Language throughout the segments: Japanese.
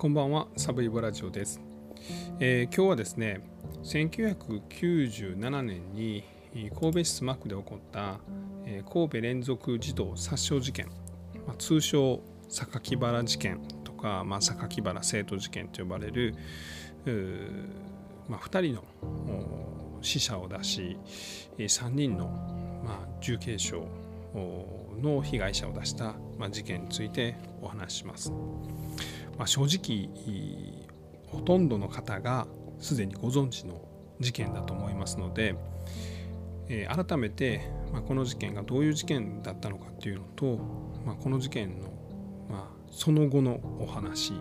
こんばんは、サブイボラジオです、えー今日はですね、1997年に神戸市須磨区で起こった、え神戸連続児童殺傷事件、ま、通称榊原事件とか、まあ、榊原生徒事件と呼ばれる、まあ、2人の死者を出し、3人の、まあ、重軽傷の被害者を出した、まあ、事件についてお話しします。まあ、正直ほとんどの方がすでにご存知の事件だと思いますので、えー改めて、まあ、この事件がどういう事件だったのかっていうのと、まあ、この事件の、まあ、その後のお話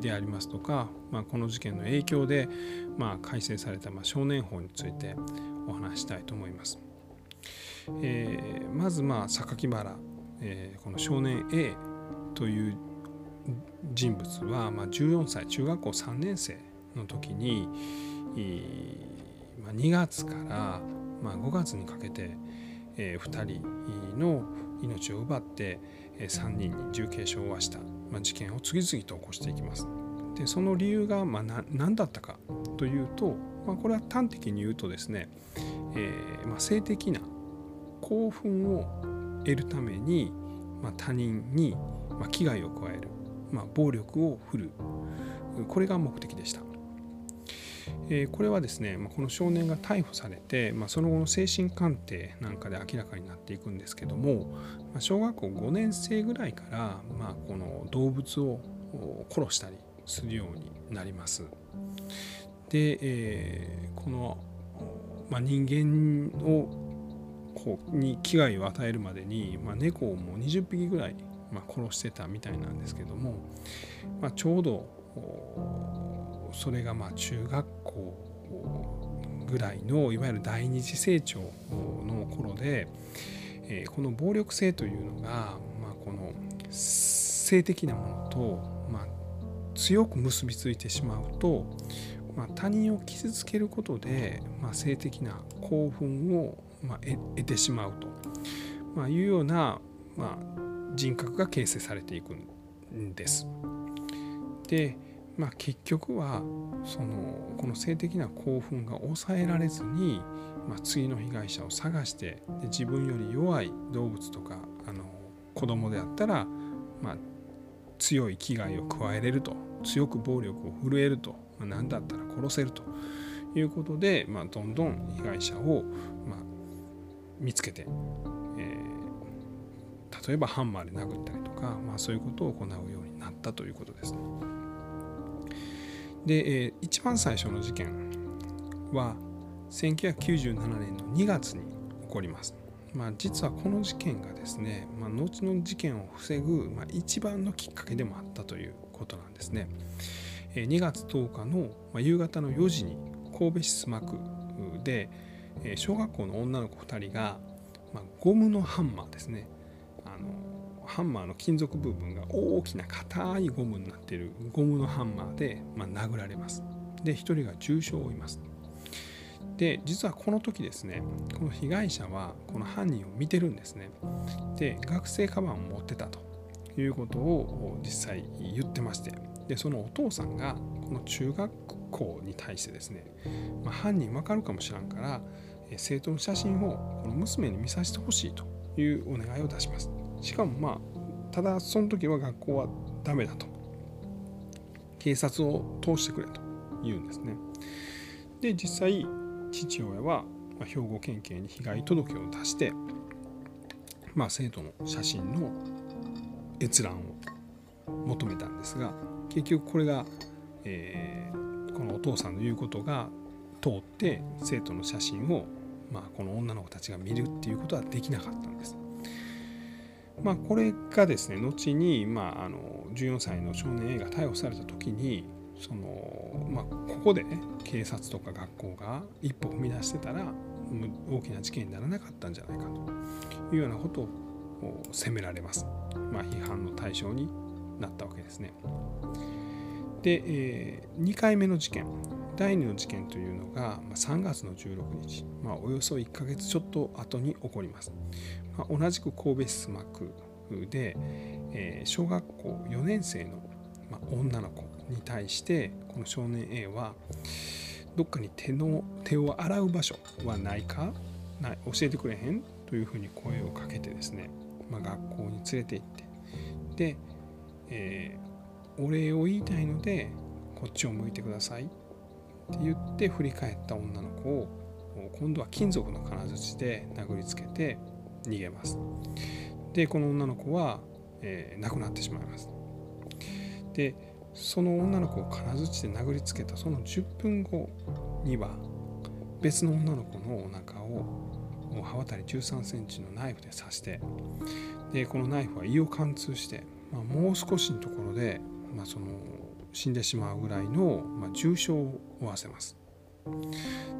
でありますとか、まあ、この事件の影響で、まあ、改正された、まあ、少年法についてお話ししたいと思います。えーまずまあ榊原、えーこの少年 A という人物は、まあ、14歳中学校3年生の時に、まあ、2月から、まあ、5月にかけて、え2人の命を奪って、え3人に重軽傷を負わした、まあ、事件を次々と起こしていきます。でその理由が、まあ、な何だったかというと、まあ、これは端的に言うとですね、えーまあ、性的な興奮を得るために、まあ、他人に、まあ、危害を加える、まあ、暴力を振るうこれが目的でした。えーこれはですね、まあ、この少年が逮捕されて、まあ、その後の精神鑑定なんかで明らかになっていくんですけども、まあ、小学校5年生ぐらいから、まあ、この動物を殺したりするようになります。で、えーこの、まあ、人間をこうに危害を与えるまでに、まあ、猫をもう20匹ぐらい、まあ、殺してたみたいなんですけども、まあ、ちょうどそれがまあ中学校ぐらいのいわゆる第二次成長の頃で、えーこの暴力性というのが、まあ、この性的なものと、まあ、強く結びついてしまうと、まあ、他人を傷つけることで、まあ、性的な興奮を、まあ、得得てしまうと、まあ、いうような、まあ、人格が形成されていくんです。で、まあ、結局はそのこの性的な興奮が抑えられずに、まあ、次の被害者を探してで自分より弱い動物とかあの子供であったら、まあ、強い危害を加えれると。強く暴力を振るえると、まあ、何だったら殺せると。いうことで、まあ、どんどん被害者を、まあ、見つけて、例えばハンマーで殴ったりとか、まあ、そういうことを行うようになったということですね。で、えー一番最初の事件は1997年の2月に起こります。まあ、実はこの事件がですね、まあ、後の事件を防ぐ、まあ、一番のきっかけでもあったということなんですね。えー2月10日の、まあ、夕方の4時に神戸市須磨区で、えー小学校の女の子2人が、まあ、ゴムのハンマーですねハンマーの金属部分が大きな硬いゴムになっているゴムのハンマーで、まあ、殴られます。で1人が重傷を負います。で実はこの時ですねこの被害者はこの犯人を見てるんですね。で学生カバンを持ってたということを実際言ってましてでそのお父さんがこの中学校に対してですね、まあ、犯人わかるかもしらんからえ生徒の写真をこの娘に見させてほしいというお願いを出します。しかもまあただその時は学校はダメだと警察を通してくれと言うんですね。で実際父親は兵庫県警に被害届を出して、まあ、生徒の写真の閲覧を求めたんですが結局これが、えーこのお父さんの言うことが通って生徒の写真を、まあ、この女の子たちが見るっていうことはできなかったんです。まあ、これがですね後に、まあ、あの14歳の少年 A が逮捕された時にその、まあ、ここで、ね、警察とか学校が一歩踏み出してたら大きな事件にならなかったんじゃないかというようなことを責められます。まあ、批判の対象になったわけですね。で、え2回目の事件第2の事件というのが3月の16日、まあ、およそ1ヶ月ちょっと後に起こります。まあ、同じく神戸市須磨区で、え小学校4年生の、女の子に対してこの少年 A はどっかに手の手を洗う場所はないかない教えてくれへん？というふうに声をかけてですね、まあ、学校に連れて行ってで、えー、お礼を言いたいのでこっちを向いてください。って言って振り返った女の子を今度は金属の金槌で殴りつけて逃げます。でこの女の子は、えー、亡くなってしまいます。でその女の子を金槌で殴りつけたその10分後には別の女の子のお腹を刃渡り13センチのナイフで刺してでこのナイフは胃を貫通して、まあ、もう少しのところで、まあ、その死んでしまうぐらいの、まあ、重傷を負わせます。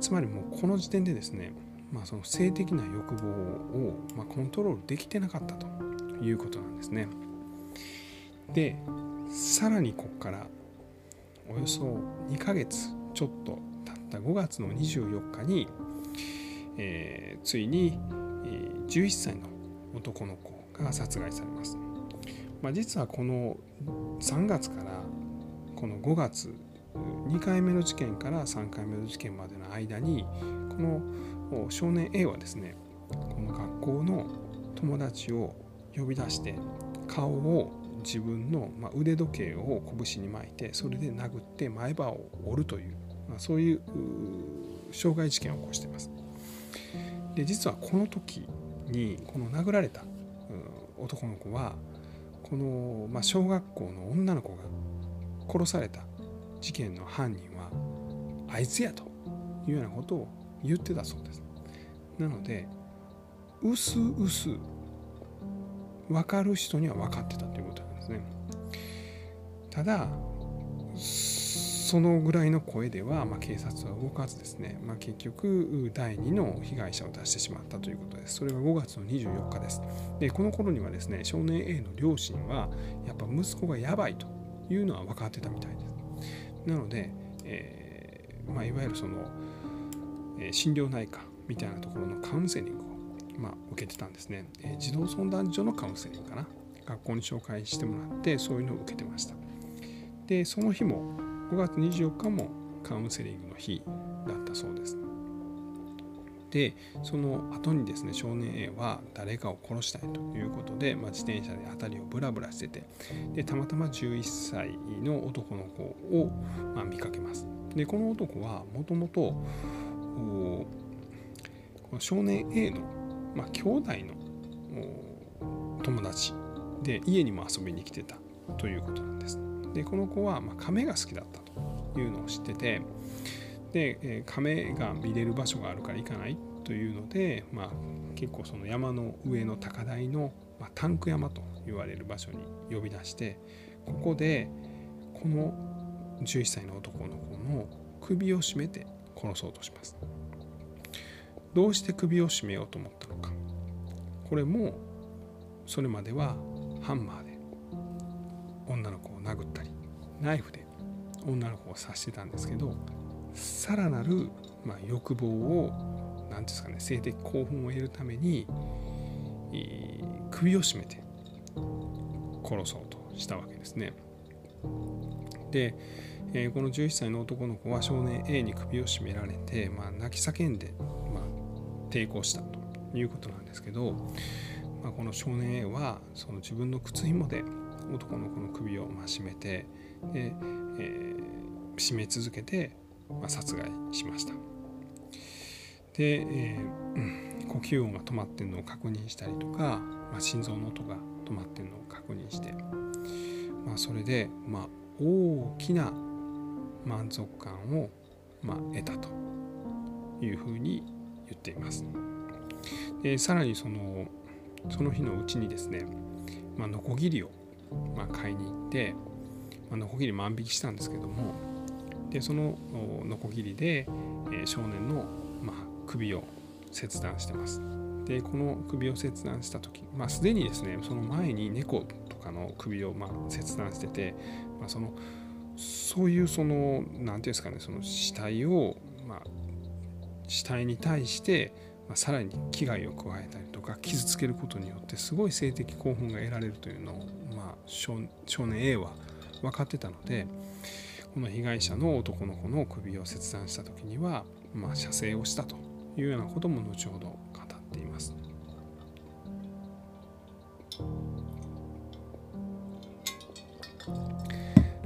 つまりもうこの時点でですね、まあ、その性的な欲望を、まコントロールできてなかったということなんですね。でさらにここからおよそ2ヶ月ちょっと経った5月の24日に、えー、ついに、え、11歳の男の子が殺害されます、まあ、実はこの3月からこの5月2回目の事件から3回目の事件までの間にこの少年 A はですねこの学校の友達を呼び出して顔を自分の腕時計を拳に巻いてそれで殴って前歯を折るという、まあ、そういう傷害事件を起こしています。で実はこの時にこの殴られた男の子はこの、まあ、小学校の女の子が殺された事件の犯人はあいつやというようなことを言ってたそうです。なのでうすうす分かる人には分かってたということなんですね。ただそのぐらいの声では、まあ、警察は動かずですね、まあ、結局第2の被害者を出してしまったということです。それが5月の24日です。でこの頃にはですね少年 A の両親はやっぱ息子がやばいというのは分かってたみたいです。なので、えーまあ、いわゆるその、え、心療内科みたいなところのカウンセリングを、ま、受けてたんですね、え、児童相談所のカウンセリングかな学校に紹介してもらってそういうのを受けてましたでその日も5月24日もカウンセリングの日だったそうです。でその後にですね少年 A は誰かを殺したいということで、まあ、自転車で辺りをブラブラしててでたまたま11歳の男の子を、まあ、見かけます。でこの男はもともと少年 A の、まあ、兄弟の友達で家にも遊びに来てたということなんです。でこの子は、まあ、亀が好きだった。いうのを知っててで、え亀が見れる場所があるから行かないというので、まあ、結構その山の上の高台の、まあ、タンク山と言われる場所に呼び出してここでこの11歳の男の子の首を絞めて殺そうとします。どうして首を絞めようと思ったのか。これもそれまではハンマーで女の子を殴ったりナイフで女の子を刺してたんですけどさらなる、まあ、欲望を何ですかね性的興奮を得るために首を絞めて殺そうとしたわけですね。で、えー、この11歳の男の子は少年 A に首を絞められて、まあ、泣き叫んで、まあ、抵抗したということなんですけど、まあ、この少年 A はその自分の靴紐で男の子の首をま絞めてで、えー、締め続けてまあ、殺害しました。で、えー、呼吸音が止まってるのを確認したりとか、まあ、心臓の音が止まってるのを確認して、まあ、それで、まあ、大きな満足感を、まあ、得たというふうに言っています。でさらにそのその日のうちにですね、まあ、ノコギリを、まあ、買いに行って、ノコギリ万引きしたんですけどもでそのノコギリで、え少年の、まあ、首を切断してます。でこの首を切断した時、まあ、すでにですねその前に猫とかの首をまあ切断してて、まあ、そのそういうその何て言うんですかねその死体を、まあ、死体に対して、まあ、さらに危害を加えたりとか傷つけることによってすごい性的興奮が得られるというのを、まあ、少年 A は分かってたのでこの被害者の男の子の首を切断した時には、まあ、射精をしたというようなことも後ほど語っています。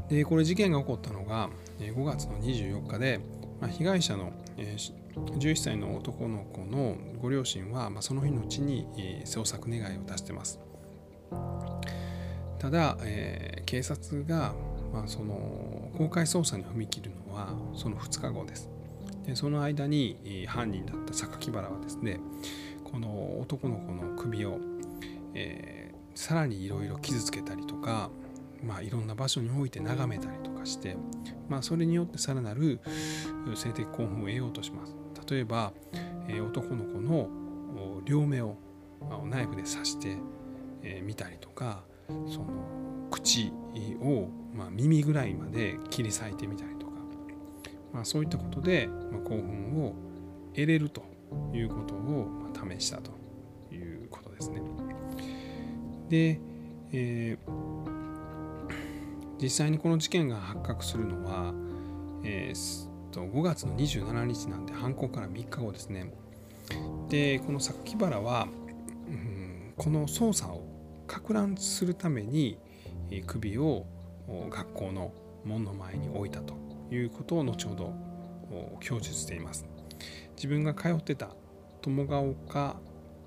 でこれ事件が起こったのが5月の24日で、まあ、被害者の11歳の男の子のご両親は、まあ、その日のうちに捜索願いを出してます。ただ、えー、警察が、まあ、その公開捜査に踏み切るのはその2日後です。でその間に犯人だった榊原はですねこの男の子の首を、えー、さらにいろいろ傷つけたりとか、まあ、いろんな場所に置いて眺めたりとかして、まあ、それによってさらなる性的興奮を得ようとします。例えば、えー、男の子の両目をナイフで刺して、えー、見たりとかその口を、まあ、耳ぐらいまで切り裂いてみたりとか、まあ、そういったことで、まあ、興奮を得れるということを、まあ、試したということですね。で、えー、実際にこの事件が発覚するのは、えー、と5月の27日なんで犯行から3日後ですね。でこの榊原は、うん、この捜査か乱するために首を学校の門の前に置いたということを後ほど供述しています。自分が通ってた友ヶ丘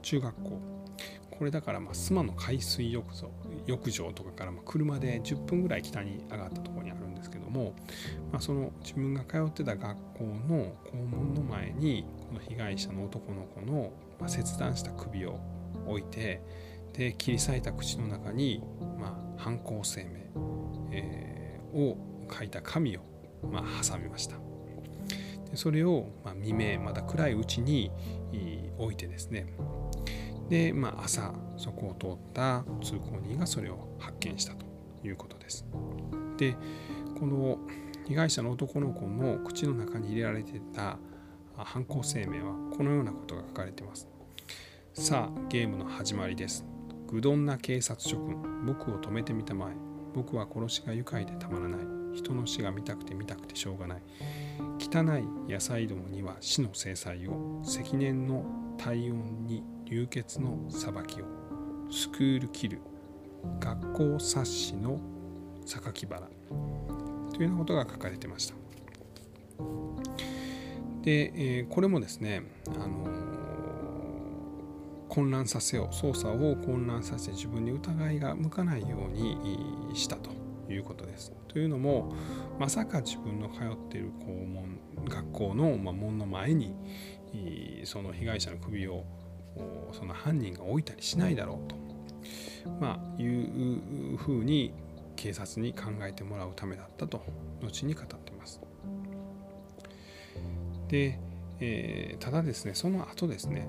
中学校。これだからまあ須磨の海水浴場浴場とかからま車で10分ぐらい北に上がったとこにあるんですけども、まあ、その自分が通ってた学校の校門の前にこの被害者の男の子の切断した首を置いてで切り裂いた口の中に、まあ、犯行声明、えー、を書いた紙を、まあ、挟みました。でそれを、まあ、未明まだ暗いうちに置いてですね。で、まあ、朝そこを通った通行人がそれを発見したということです。でこの被害者の男の子の口の中に入れられてた犯行声明はこのようなことが書かれています。さあゲームの始まりです。愚鈍な警察諸君僕を止めてみたまえ。僕は殺しが愉快でたまらない。人の死が見たくて見たくてしょうがない。汚い野菜どもには死の制裁を。積年の体温に流血の裁きを。スクールキル。学校冊子の榊原。というようなことが書かれてました。で、えー、これもですね、あの混乱させよう捜査を混乱させ自分に疑いが向かないようにしたということです。というのもまさか自分の通っている校門学校の門の前にその被害者の首をその犯人が置いたりしないだろうと、まあ、いうふうに警察に考えてもらうためだったと後に語っています。で、えー、ただですねその後ですね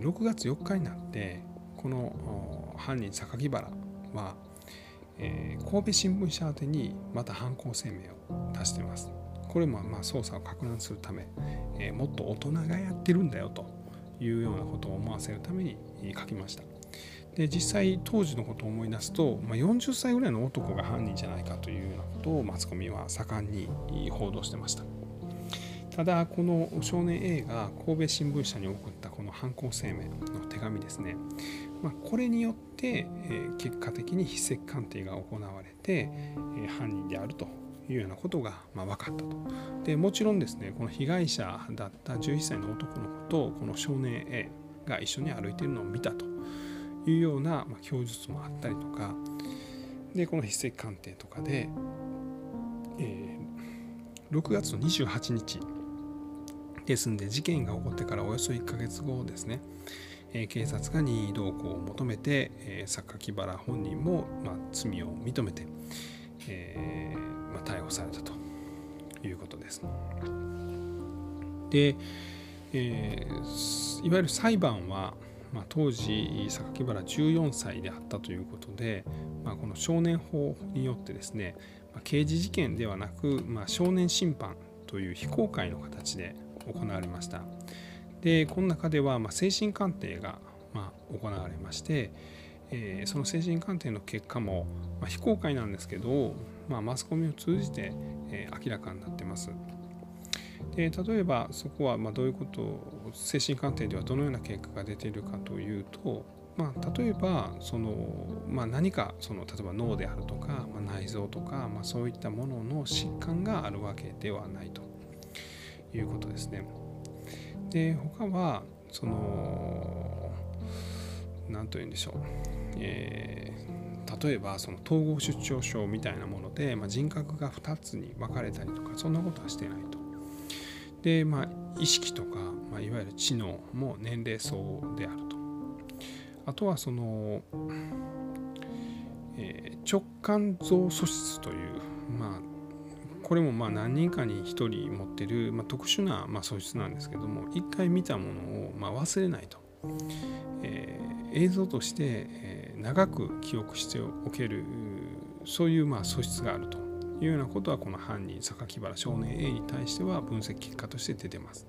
6月4日になってこの犯人榊原は、えー、神戸新聞社宛てにまた犯行声明を出しています。これもまあ捜査を攪乱するため、えー、もっと大人がやってるんだよというようなことを思わせるために書きました。で実際当時のことを思い出すと、まあ、40歳ぐらいの男が犯人じゃないかというようなことをマスコミは盛んに報道してました。ただこの少年 A が神戸新聞社に送ったこの犯行声明の手紙ですね、まあ、これによって、え結果的に筆跡鑑定が行われて、え犯人であるというようなことが、ま分かったと。でもちろんですねこの被害者だった11歳の男の子とこの少年 A が一緒に歩いているのを見たと。いうような、ま供述もあったりとか。でこの筆跡鑑定とかで、えー、6月の28日ですんで事件が起こってからおよそ1ヶ月後ですね、えー、警察が任意同行を求めて、えー、榊原本人も、まあ、罪を認めて、えーまあ、逮捕されたということです。で、えー、いわゆる裁判は、まあ、当時榊原14歳であったということで、まあ、この少年法によってですね、まあ、刑事事件ではなく、まあ、少年審判という非公開の形で行われましたでこの中では、ま精神鑑定が、ま行われまして、え、その精神鑑定の結果も、ま、非公開なんですけど、まあ、マスコミを通じて、え、明らかになってます。で例えばそこはまどういうこと精神鑑定ではどのような結果が出ているかというと、まあ、例えばその、まあ、何かその例えば脳であるとか、まあ、内臓とか、ま、そういったものの疾患があるわけではないということですね。で他はその何と言うんでしょう、えー、例えばその統合失調症みたいなもので、まあ、人格が2つに分かれたりとかそんなことはしてないと。で、まあ、意識とか、まあ、いわゆる知能も年齢層であると。あとはその、えー、直感像素質という、まあ、これもまあ何人かに1人持ってる、まあ、特殊なまあ素質なんですけども一回見たものをまあ忘れないと、えー、映像として、えー、長く記憶しておけるそういうまあ素質があるというようなことはこの犯人榊原少年 A に対しては分析結果として出てます。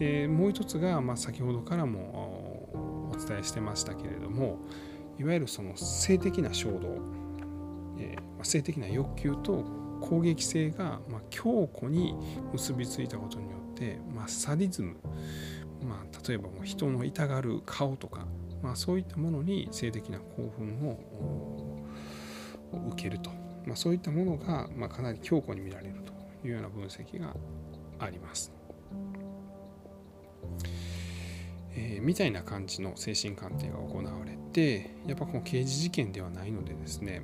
でもう一つが、まあ、先ほどからもお伝えしてましたけれどもいわゆるその性的な衝動、えー、性的な欲求と攻撃性が、まあ、強固に結びついたことによって、まあ、サディズム、まあ、例えばもう人の痛がる顔とか、まあ、そういったものに性的な興奮を受けると、まあ、そういったものが、まあ、かなり強固に見られるというような分析があります。えー、みたいな感じの精神鑑定が行われてやっぱこの刑事事件ではないのでですね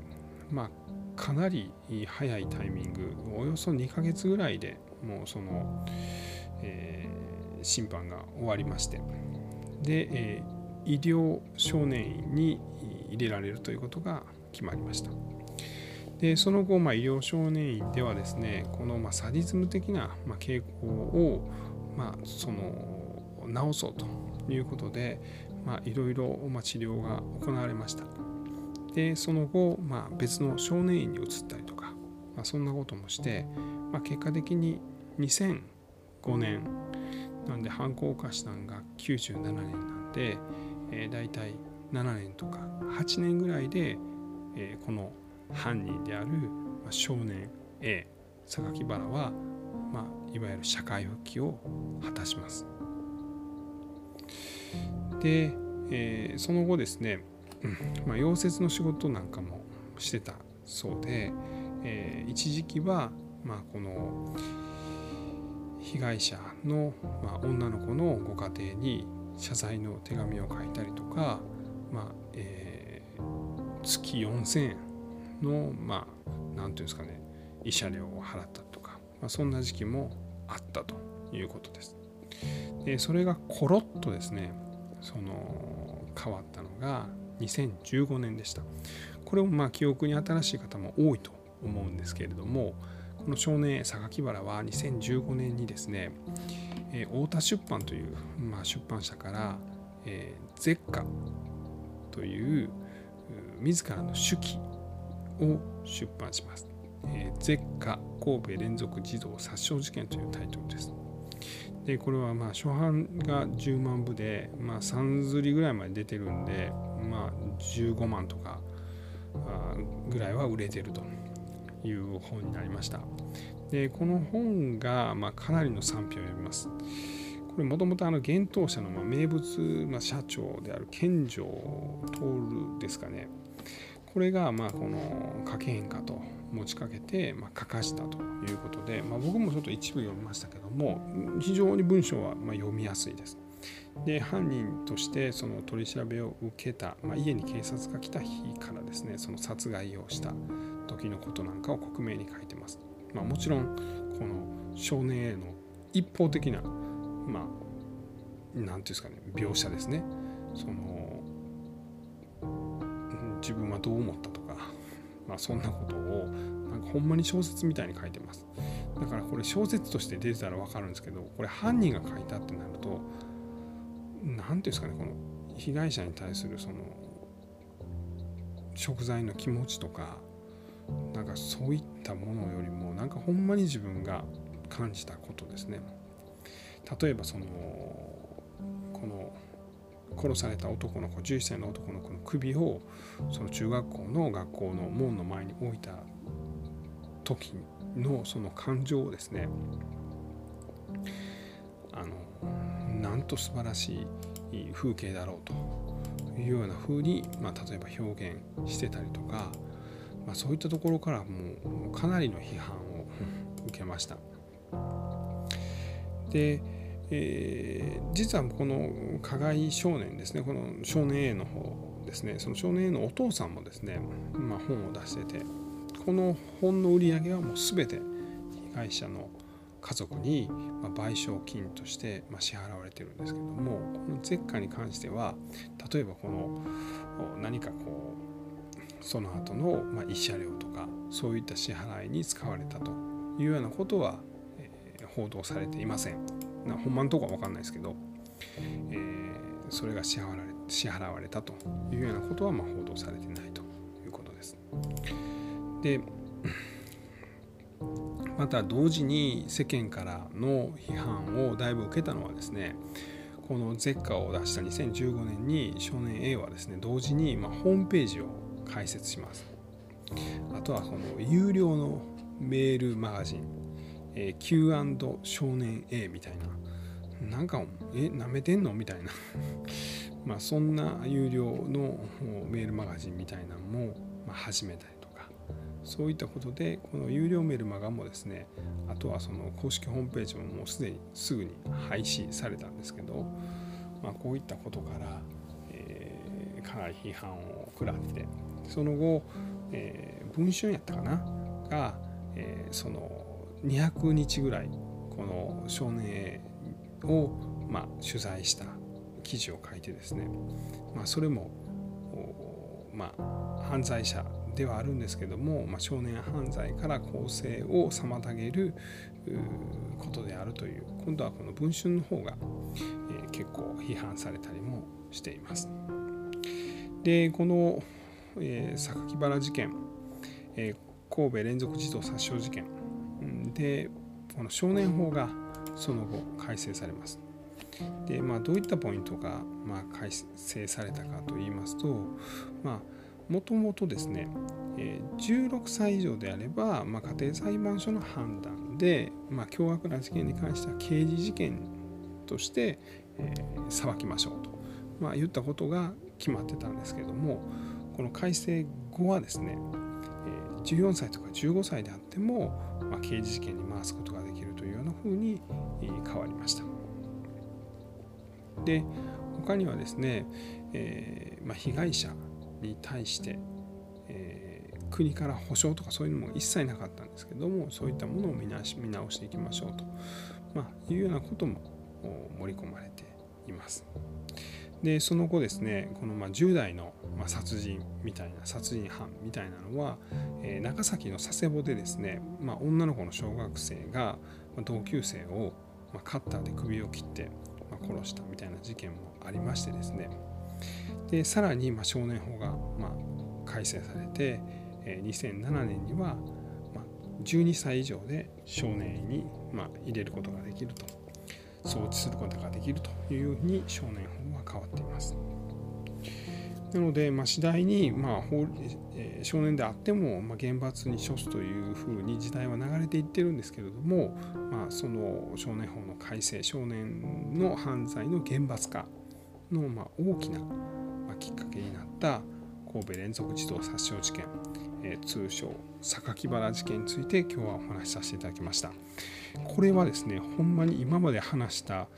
まあかなり早いタイミングおよそ2ヶ月ぐらいでもうその、えー、審判が終わりましてで、えー、医療少年院に入れられるということが決まりましたでその後、まあ、医療少年院ではですねこの、まあ、サディズム的な、まあ、傾向を、まあ、その治そうということで、まあ、いろいろ、まあ、治療が行われました。でその後、まあ、別の少年院に移ったりとか、まあ、そんなこともして、まあ、結果的に2005年なんで犯行化したのが97年なんで、えー、大体7年とか8年ぐらいで、えー、この犯人である、まあ、少年 A 榊原は、まあ、いわゆる社会復帰を果たします。で、えー、その後ですねまあ、溶接の仕事なんかもしてたそうで、えー、一時期は、まあ、この被害者の、まあ、女の子のご家庭に謝罪の手紙を書いたりとか、まあえー、月4,000円のまあ何ていうんですかね慰謝料を払ったとか、まあ、そんな時期もあったということです。でそれがコロッとですねその変わったのが2015年でしたこれもまあ記憶に新しい方も多いと思うんですけれどもこの少年榊原は2015年にですね、えー、太田出版という、まあ、出版社から、えー、ゼッカという自らの手記を出版します。えー、ゼッカ神戸連続児童殺傷事件というタイトルです。でこれはまあ初版が10万部で、まあ、3釣りぐらいまで出てるんで、まあ、15万とかぐらいは売れてるという本になりました。でこの本がまあかなりの賛否を呼びます。これもともと幻冬舎のまあ名物まあ社長である健城徹ですかね。これがまあこの書けへんかと持ちかけて、ま書かしたということで、まあ、僕もちょっと一部読みましたけども非常に文章はま読みやすいです。で犯人としてその取り調べを受けた、まあ、家に警察が来た日からですねその殺害をした時のことなんかを克明に書いてます。まあ、もちろんこの少年への一方的なまあ何て言うんですかね描写ですねその自分はどう思ったとかまあ、そんなことをなんかほんまに小説みたいに書いてますだからこれ小説として出てたら分かるんですけどこれ犯人が書いたってなると何ていうんですかねこの被害者に対するその食材の気持ちとかなんかそういったものよりもなんかほんまに自分が感じたことですね。例えばそのこの殺された男の子11歳の男の子の首をその中学校の学校の門の前に置いた時のその感情をですねと素晴らしい風景だろうというような風に、まあ、例えば表現してたりとか、まあ、そういったところからもうかなりの批判を受けました。で、えー、実はこの加害少年ですねこの少年 A の方ですねその少年 A のお父さんもですね、まあ、本を出しててこの本の売り上げはもう全て被害者の家族に賠償金として支払われてるんですけどもこの絶下に関しては例えばこの何かこうその後の慰謝料とかそういった支払いに使われたというようなことは報道されていません。ほんまのとこは分かんないですけど、えー、それが支払われ支払われたというようなことはま報道されてないということです。でまた同時に世間からの批判をだいぶ受けたのはですねこのゼッカを出した2015年に少年 A はですね同時にまホームページを開設します。あとはこの有料のメールマガジン、え Q& 少年 A みたいな。なんかえなめてんの？みたいな。まあそんな有料のメールマガジンみたいなのも始めた。りそういったことでこの有料メルマガもですねあとはその公式ホームページももうすでにすぐに廃止されたんですけど、まあ、こういったことから、えー、かなり批判を食らってその後、えー、文春やったかな？が、えー、その200日ぐらいこの少年を、まあ、取材した記事を書いてですね、まあ、それも、まあ、犯罪者ではあるんですけども、まあ、少年犯罪から更生を妨げることであるという今度はこの文春の方が、えー、結構批判されたりもしています。でこの、えー、榊原事件、えー、神戸連続児童殺傷事件でこの少年法がその後改正されます。でまあ、どういったポイントが、まあ、改正されたかといいますと、まあもともとですね、16歳以上であれば、まあ、家庭裁判所の判断で、まあ、凶悪な事件に関しては刑事事件として、えー、裁きましょうと、まあ、言ったことが決まってたんですけどもこの改正後はですね、14歳とか15歳であっても、まあ、刑事事件に回すことができるというようなふうに、変わりました。で他にはですね、えーまあ、被害者に対して、えー、国から保証とかそういうのも一切なかったんですけどもそういったものを見直し見直していきましょうと、まあ、いうようなことも盛り込まれています。でその後ですねこのま10代のま殺人みたいな殺人犯みたいなのは、えー、長崎の佐世保でですね、まあ、女の子の小学生が同級生をまカッターで首を切って殺したみたいな事件もありましてですねでさらにま少年法がま改正されて2007年にはま12歳以上で少年院にま入れることができると送致することができるというふうに少年法は変わっています。なので、まあ、次第に、まあ法え、少年であっても、まあ、厳罰に処すというふうに時代は流れていってるんですけれども、まあ、その少年法の改正少年の犯罪の厳罰化の、ま、大きなきっかけになった神戸連続児童殺傷事件、えー、通称榊原事件について今日はお話しさせていただきましたこれはですねほんまに今まで話した、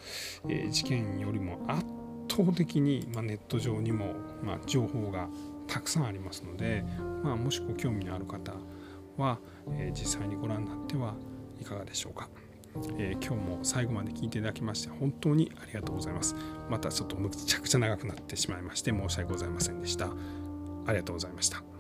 えー、事件よりも圧倒的に、まあ、ネット上にも、まあ、情報がたくさんありますので、まあ、もしご興味のある方は、えー、実際にご覧になってはいかがでしょうか。えー、今日も最後まで聞いていただきまして本当にありがとうございます。またちょっとむちゃくちゃ長くなってしまいまして申し訳ございませんでした。ありがとうございました。